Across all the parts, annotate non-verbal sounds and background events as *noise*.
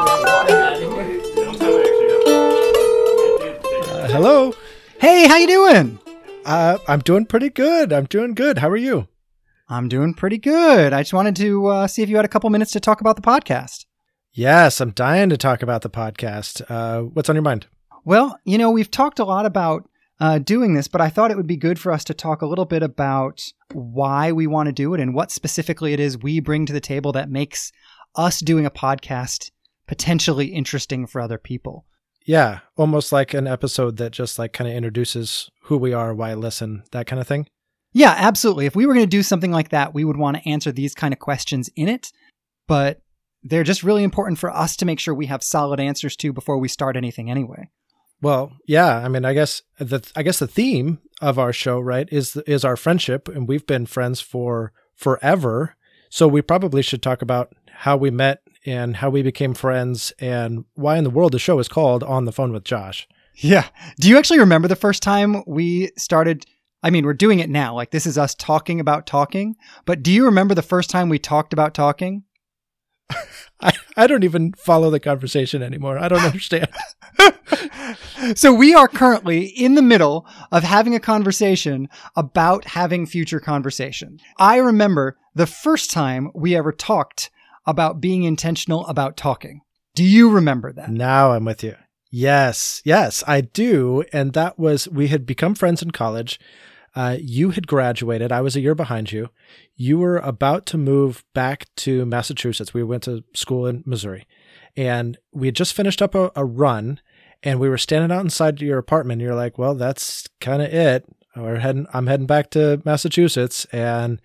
Uh, hello. Hey, how you doing? Uh, I'm doing pretty good. I'm doing good. How are you? I'm doing pretty good. I just wanted to uh, see if you had a couple minutes to talk about the podcast. Yes, I'm dying to talk about the podcast. Uh, what's on your mind? Well, you know, we've talked a lot about uh, doing this, but I thought it would be good for us to talk a little bit about why we want to do it and what specifically it is we bring to the table that makes us doing a podcast potentially interesting for other people. Yeah, almost like an episode that just like kind of introduces who we are, why listen, that kind of thing. Yeah, absolutely. If we were going to do something like that, we would want to answer these kind of questions in it, but they're just really important for us to make sure we have solid answers to before we start anything anyway. Well, yeah, I mean, I guess the I guess the theme of our show, right, is is our friendship, and we've been friends for forever. So we probably should talk about how we met and how we became friends, and why in the world the show is called "On the Phone with Josh." Yeah. Do you actually remember the first time we started? I mean, we're doing it now. Like this is us talking about talking. But do you remember the first time we talked about talking? *laughs* I, I don't even follow the conversation anymore. I don't understand. *laughs* *laughs* so we are currently in the middle of having a conversation about having future conversation. I remember the first time we ever talked about being intentional about talking. Do you remember that? now I'm with you. Yes, yes, I do. And that was, we had become friends in college. Uh, you had graduated. I was a year behind you. You were about to move back to Massachusetts. We went to school in Missouri. And we had just finished up a, a run and we were standing out inside your apartment. You're like, well, that's kind of it. We're heading, I'm heading back to Massachusetts and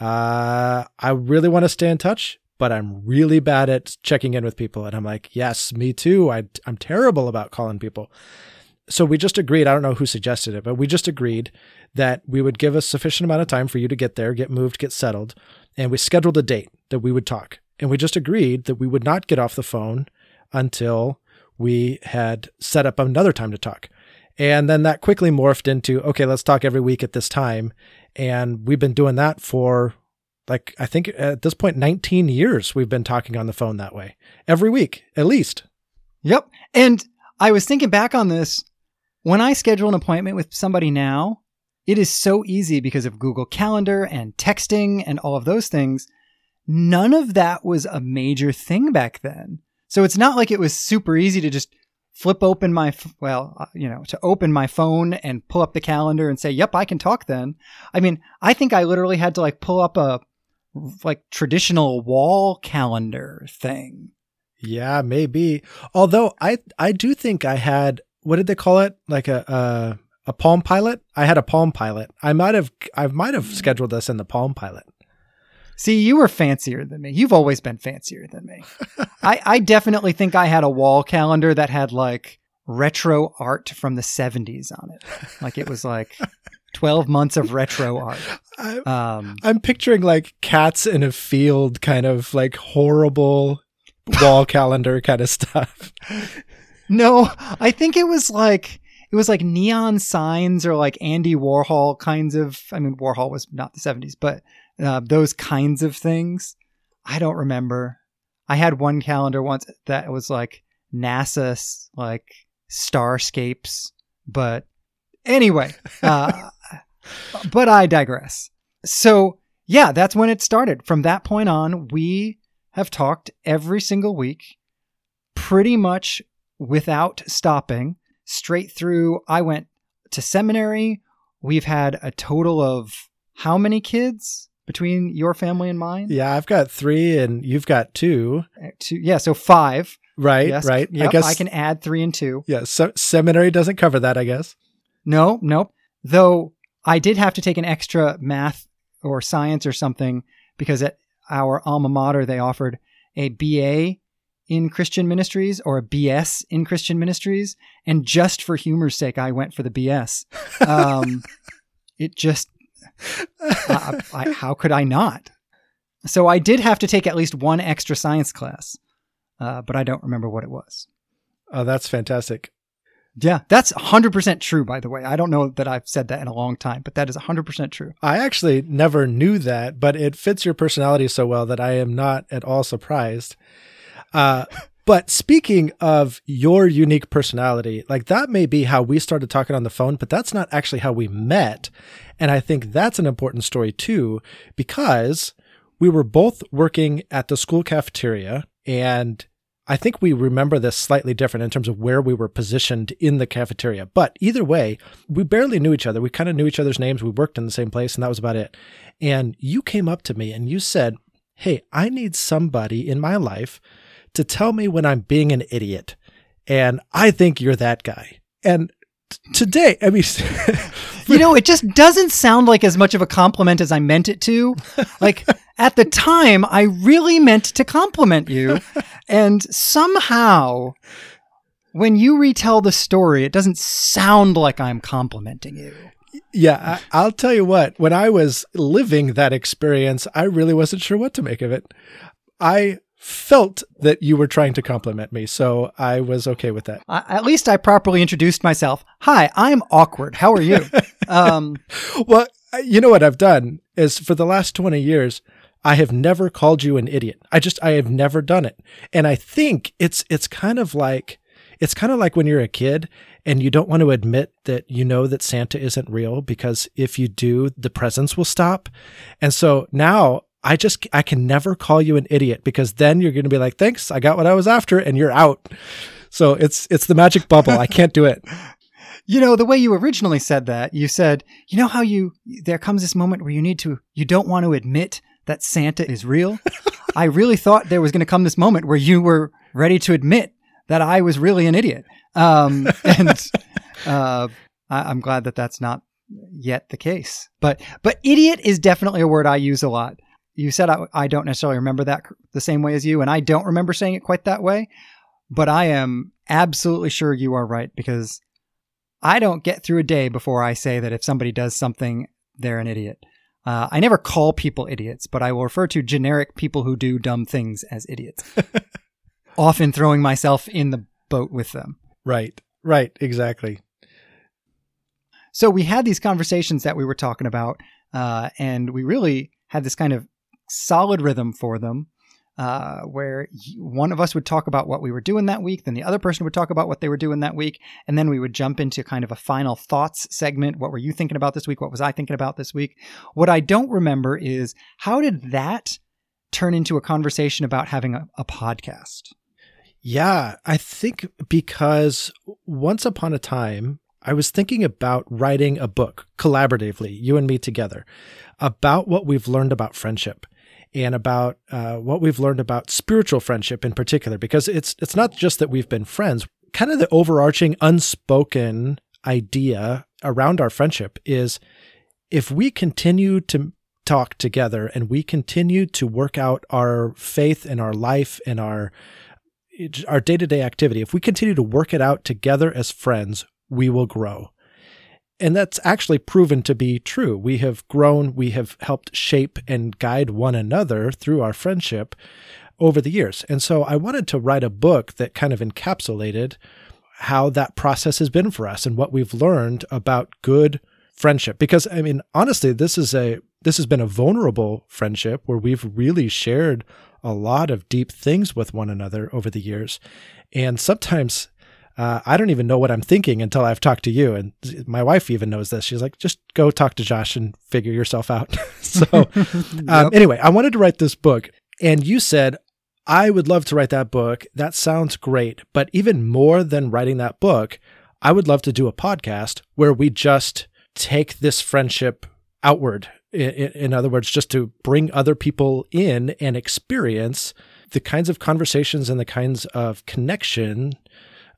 uh, I really want to stay in touch, but I'm really bad at checking in with people. And I'm like, yes, me too. I, I'm terrible about calling people. So we just agreed. I don't know who suggested it, but we just agreed that we would give a sufficient amount of time for you to get there, get moved, get settled. And we scheduled a date that we would talk. And we just agreed that we would not get off the phone until we had set up another time to talk. And then that quickly morphed into, okay, let's talk every week at this time. And we've been doing that for like, I think at this point, 19 years we've been talking on the phone that way every week, at least. Yep. And I was thinking back on this. When I schedule an appointment with somebody now, it is so easy because of Google Calendar and texting and all of those things. None of that was a major thing back then. So it's not like it was super easy to just flip open my, well, uh, you know, to open my phone and pull up the calendar and say, yep, I can talk then. I mean, I think I literally had to like pull up a like traditional wall calendar thing. Yeah, maybe. Although I I do think I had what did they call it? Like a a, a Palm Pilot. I had a Palm Pilot. I might have I might have scheduled this in the Palm Pilot. See, you were fancier than me. You've always been fancier than me. *laughs* I, I definitely think I had a wall calendar that had like retro art from the 70s on it. Like it was like 12 months of retro *laughs* art. I, Um, I'm picturing like cats in a field, kind of like horrible wall *laughs* calendar kind of stuff. no, I think it was like it was like neon signs or like Andy Warhol kinds of. I mean, Warhol was not the 70s, but uh, those kinds of things. I don't remember. I had one calendar once that was like NASA, like starscapes, but anyway. Uh, but I digress. So yeah, that's when it started. From that point on, we have talked every single week, pretty much without stopping, straight through. I went to seminary. We've had a total of how many kids between your family and mine? Yeah, I've got three, and you've got two. Uh, Two, yeah, so five. Right, yes, right. Yep, I guess I can add three and two. Yeah, se- seminary doesn't cover that. I guess. No, nope. Though I did have to take an extra math or science or something because at our alma mater they offered a BA in Christian ministries or a BS in Christian ministries, and just for humor's sake, I went for the BS. Um, *laughs* it just, I, I, how could I not? So I did have to take at least one extra science class, uh, but I don't remember what it was. Oh, that's fantastic. Yeah, that's 100% true, by the way. I don't know that I've said that in a long time, but that is 100% true. I actually never knew that, but it fits your personality so well that I am not at all surprised. Uh, *laughs* But speaking of your unique personality, like that may be how we started talking on the phone, but that's not actually how we met. And I think that's an important story too, because we were both working at the school cafeteria and I think we remember this slightly different in terms of where we were positioned in the cafeteria. But either way, we barely knew each other. We kind of knew each other's names. We worked in the same place, and that was about it. And you came up to me and you said, Hey, I need somebody in my life to tell me when I'm being an idiot. And I think you're that guy. And today, I mean, *laughs* you know, it just doesn't sound like as much of a compliment as I meant it to. Like at the time, I really meant to compliment you. And somehow, when you retell the story, it doesn't sound like I'm complimenting you. yeah, I, I'll tell you what, when I was living that experience, I really wasn't sure what to make of it. I felt that you were trying to compliment me, so I was okay with that. I, at least I properly introduced myself. Hi, I'm awkward. How are you? *laughs* um, Well, you know what I've done is for the last 20 years, I have never called you an idiot. I just I have never done it. And I think it's it's kind of like it's kind of like when you're a kid and you don't want to admit that you know that Santa isn't real because if you do, the presents will stop. And so now I just I can never call you an idiot because then you're going to be like, "Thanks, I got what I was after," and you're out. So it's it's the magic bubble. I can't do it. *laughs* you know, the way you originally said that, you said, you know how you, there comes this moment where you need to, you don't want to admit that Santa is real. *laughs* I really thought there was going to come this moment where you were ready to admit that I was really an idiot. Um, *laughs* and, uh, I, I'm glad that that's not yet the case. But, but idiot is definitely a word I use a lot. You said I, I don't necessarily remember that the same way as you, and I don't remember saying it quite that way. But I am absolutely sure you are right because I don't get through a day before I say that if somebody does something, they're an idiot. Uh, I never call people idiots, but I will refer to generic people who do dumb things as idiots, *laughs* often throwing myself in the boat with them. Right. Right. Exactly. So we had these conversations that we were talking about, uh, and we really had this kind of solid rhythm for them. Uh, where one of us would talk about what we were doing that week, then the other person would talk about what they were doing that week, and then we would jump into kind of a final thoughts segment. What were you thinking about this week? What was I thinking about this week? What I don't remember is how did that turn into a conversation about having a, a podcast? Yeah, I think because once upon a time, I was thinking about writing a book collaboratively, you and me together, about what we've learned about friendship and about uh, what we've learned about spiritual friendship in particular. Because it's it's not just that we've been friends. Kind of the overarching, unspoken idea around our friendship is if we continue to talk together and we continue to work out our faith and our life and our our day-to-day activity if we continue to work it out together as friends we will grow and that's actually proven to be true. We have grown we have helped shape and guide one another through our friendship over the years. And so i wanted to write a book that kind of encapsulated how that process has been for us and what we've learned about good friendship. Because i mean honestly this is a this has been a vulnerable friendship where we've really shared a lot of deep things with one another over the years. And sometimes uh, i don't even know what i'm thinking until i've talked to you. And my wife even knows this. She's like just go talk to josh and figure yourself out. *laughs* So um, *laughs* Yep. anyway i wanted to write this book. And you said i would love to write that book. That sounds great. But even more than writing that book i would love to do a podcast where we just take this friendship outward. In other words just to bring other people in and experience the kinds of conversations and the kinds of connection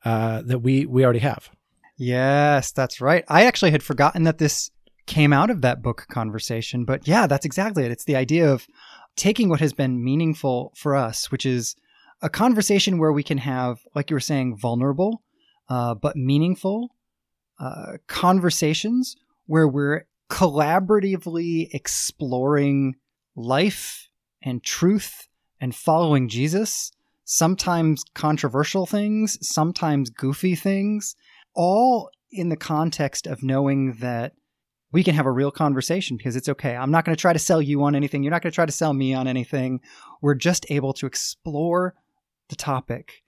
uh, that we we already have Yes, that's right. I actually had forgotten that this came out of that book conversation, but yeah, that's exactly it. It's the idea of taking what has been meaningful for us, which is a conversation where we can have, like you were saying, vulnerable, uh, but meaningful uh, conversations where we're collaboratively exploring life and truth and following Jesus. Sometimes controversial things, sometimes goofy things all in the context of knowing that we can have a real conversation because it's okay. I'm not going to try to sell you on anything. You're not going to try to sell me on anything. We're just able to explore the topic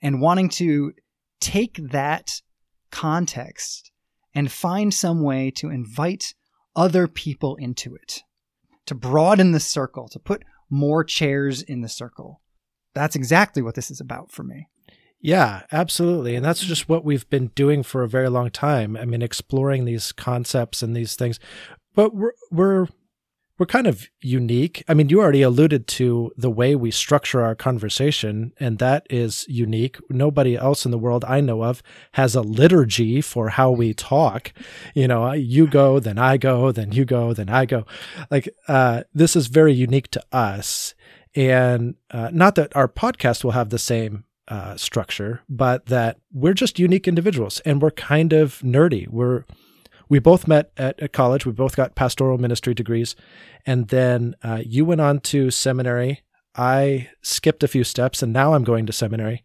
and wanting to take that context and find some way to invite other people into it, to broaden the circle, to put more chairs in the circle. That's exactly what this is about for me. Yeah, absolutely. And that's just what we've been doing for a very long time. I mean, exploring these concepts and these things. But we're we're we're kind of unique. I mean, you already alluded to the way we structure our conversation, and that is unique. Nobody else in the world I know of has a liturgy for how we talk. You know, you go, then I go, then you go, then I go. Like, uh, this is very unique to us. And uh, not that our podcast will have the same uh, structure, but that we're just unique individuals and we're kind of nerdy. We're we both met at, at college. We both got pastoral ministry degrees, and then uh, you went on to seminary. I skipped a few steps, and now I'm going to seminary.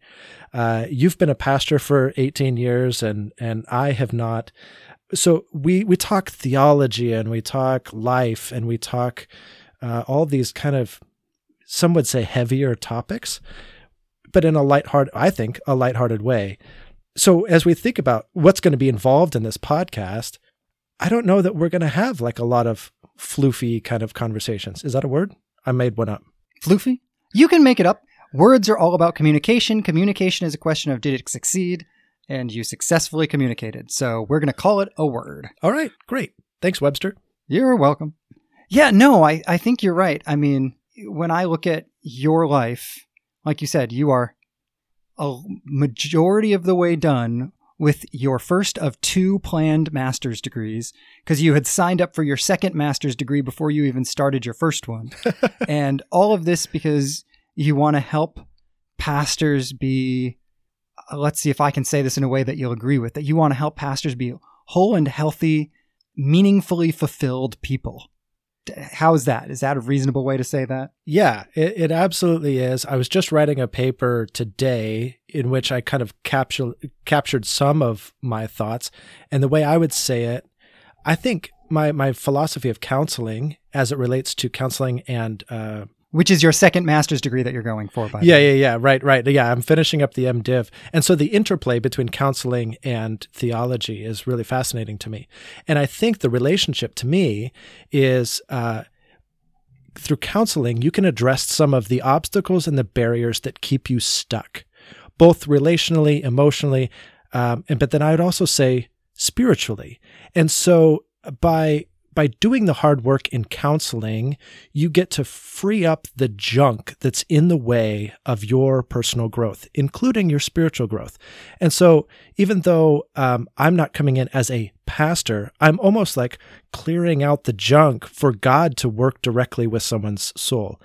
Uh, you've been a pastor for 18 years, and and I have not. So we we talk theology, and we talk life, and we talk uh, all these kind of some would say heavier topics but in a lighthearted, I think, a lighthearted way. So as we think about what's going to be involved in this podcast, I don't know that we're going to have like a lot of floofy kind of conversations. Is that a word? I made one up. Floofy? You can make it up. Words are all about communication. Communication is a question of did it succeed? And you successfully communicated. So we're going to call it a word. All right. Great. Thanks, Webster. You're welcome. Yeah, no, I, I think you're right. I mean, when I look at your life, like you said, you are a majority of the way done with your first of two planned master's degrees because you had signed up for your second master's degree before you even started your first one. *laughs* and all of this because you want to help pastors be, uh, let's see if I can say this in a way that you'll agree with, that you want to help pastors be whole and healthy, meaningfully fulfilled people how is that? Is that a reasonable way to say that? Yeah, it, it, absolutely is. I was just writing a paper today in which I kind of captured captured some of my thoughts, and the way I would say it, I think my my philosophy of counseling, as it relates to counseling and uh, which is your second master's degree that you're going for, by yeah, yeah, yeah, right, right, yeah. I'm finishing up the MDiv, and so the interplay between counseling and theology is really fascinating to me. And I think the relationship to me is uh, through counseling, you can address some of the obstacles and the barriers that keep you stuck, both relationally, emotionally, um, and but then I would also say spiritually. And so by by doing the hard work in counseling, you get to free up the junk that's in the way of your personal growth, including your spiritual growth. And so, even though um, I'm not coming in as a pastor, I'm almost like clearing out the junk for God to work directly with someone's soul.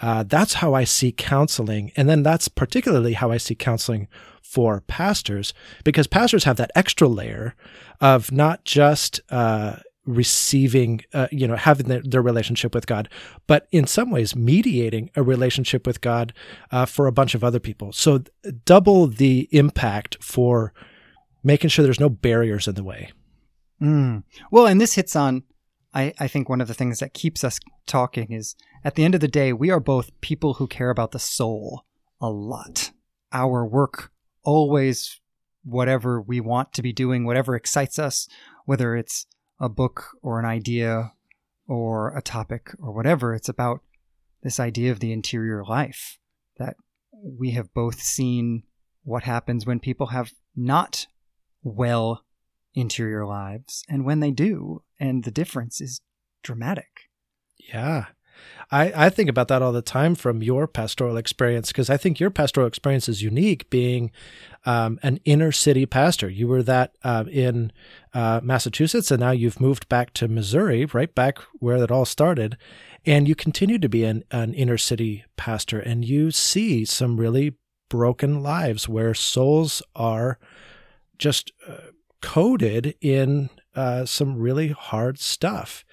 Uh, that's how I see counseling. And then that's particularly how I see counseling for pastors, because pastors have that extra layer of not just, uh, receiving, uh, you know, having their, relationship with God, but in some ways mediating a relationship with God uh, for a bunch of other people. So double the impact for making sure there's no barriers in the way. Mm. Well, and this hits on, I, I think one of the things that keeps us talking is at the end of the day, we are both people who care about the soul a lot. Our work always, whatever we want to be doing, whatever excites us, whether it's a book or an idea or a topic or whatever. It's about this idea of the interior life that we have both seen what happens when people have not well interior lives and when they do. And the difference is dramatic. Yeah. I, I think about that all the time from your pastoral experience because I think your pastoral experience is unique being um, an inner city pastor. You were that uh, in uh, Massachusetts and now you've moved back to Missouri, right back where it all started. And you continue to be an, an inner city pastor and you see some really broken lives where souls are just uh, coded in uh, some really hard stuff.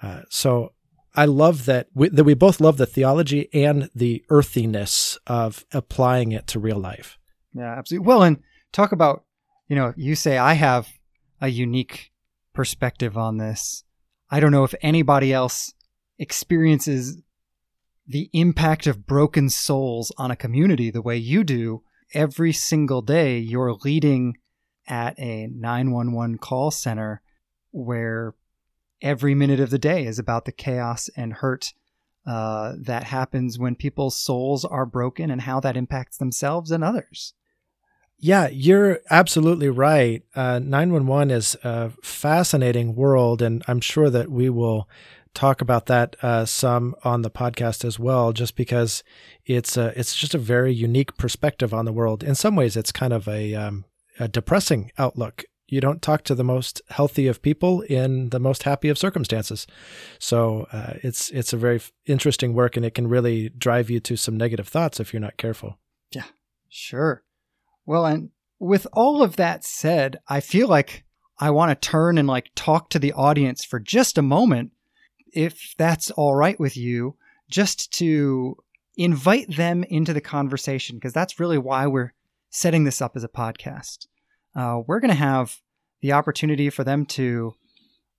Uh, so I love that we, that we both love the theology and the earthiness of applying it to real life. Yeah, absolutely. Well, and talk about, you know, you say I have a unique perspective on this. I don't know if anybody else experiences the impact of broken souls on a community the way you do. every single day you're leading at a 911 call center where every minute of the day is about the chaos and hurt uh, that happens when people's souls are broken and how that impacts themselves and others. Yeah, you're absolutely right. Uh, 911 is a fascinating world, and I'm sure that we will talk about that uh, some on the podcast as well, just because it's a, it's just a very unique perspective on the world. In some ways, it's kind of a, um, a depressing outlook. You don't talk to the most healthy of people in the most happy of circumstances, so uh, it's it's a very interesting work, and it can really drive you to some negative thoughts if you're not careful. Yeah, sure. Well, and with all of that said, I feel like I want to turn and like talk to the audience for just a moment, if that's all right with you, just to invite them into the conversation, because that's really why we're setting this up as a podcast. Uh, we're going to have the opportunity for them to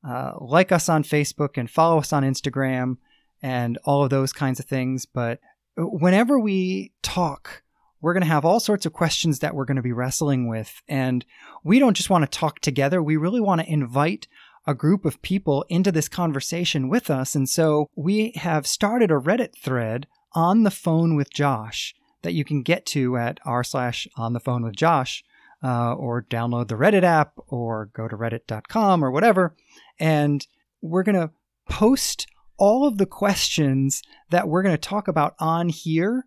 uh, like us on Facebook and follow us on Instagram and all of those kinds of things. But whenever we talk, we're going to have all sorts of questions that we're going to be wrestling with. And we don't just want to talk together, we really want to invite a group of people into this conversation with us. And so we have started a Reddit thread on the phone with Josh that you can get to at r slash on the phone with Josh. Uh, or download the Reddit app or go to reddit.com or whatever. And we're going to post all of the questions that we're going to talk about on here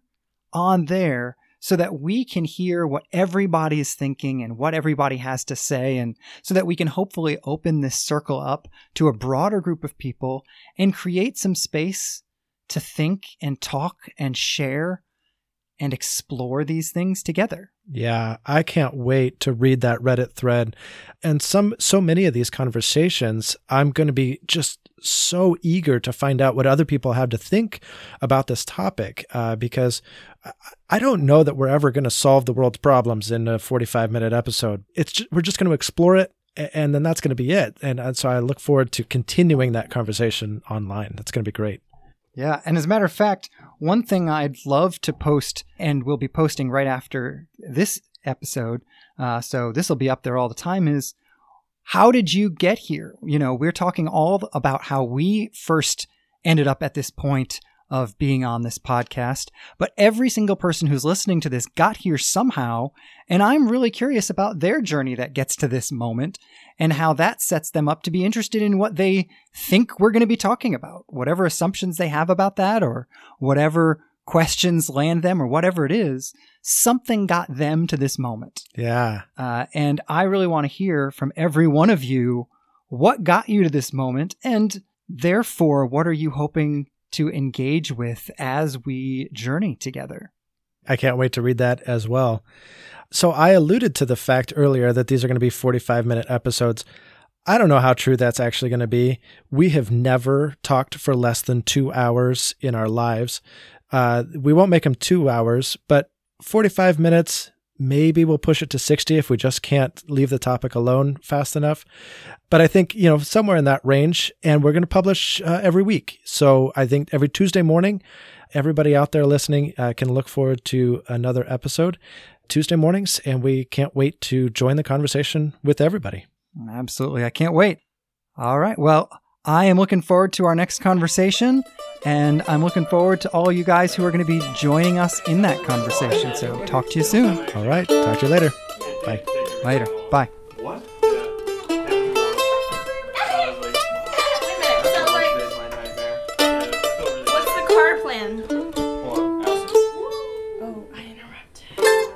on there so that we can hear what everybody is thinking and what everybody has to say, and so that we can hopefully open this circle up to a broader group of people and create some space to think and talk and share and explore these things together. Yeah, I can't wait to read that Reddit thread. And some so many of these conversations, I'm going to be just so eager to find out what other people have to think about this topic uh, because I don't know that we're ever going to solve the world's problems in a 45 minute episode. It's just, we're just going to explore it and then that's going to be it. And, and so I look forward to continuing that conversation online. That's going to be great. Yeah. And as a matter of fact, one thing I'd love to post, and we'll be posting right after this episode, uh, so this will be up there all the time, is how did you get here? You know, we're talking all about how we first ended up at this point of being on this podcast, but every single person who's listening to this got here somehow. And I'm really curious about their journey that gets to this moment and how that sets them up to be interested in what they think we're going to be talking about, whatever assumptions they have about that or whatever questions land them or whatever it is, something got them to this moment. Yeah. Uh, and I really want to hear from every one of you what got you to this moment and therefore what are you hoping to engage with as we journey together. I can't wait to read that as well. So, I alluded to the fact earlier that these are going to be 45 minute episodes. I don't know how true that's actually going to be. We have never talked for less than two hours in our lives. Uh, we won't make them two hours, but 45 minutes Maybe we'll push it to 60 if we just can't leave the topic alone fast enough. But I think, you know, somewhere in that range. And we're going to publish uh, every week. So I think every Tuesday morning, everybody out there listening uh, can look forward to another episode Tuesday mornings. And we can't wait to join the conversation with everybody. Absolutely. I can't wait. All right. Well, I am looking forward to our next conversation. And I'm looking forward to all you guys who are going to be joining us in that conversation. So talk to you soon. All right. Talk to you later. Bye. Later. Bye.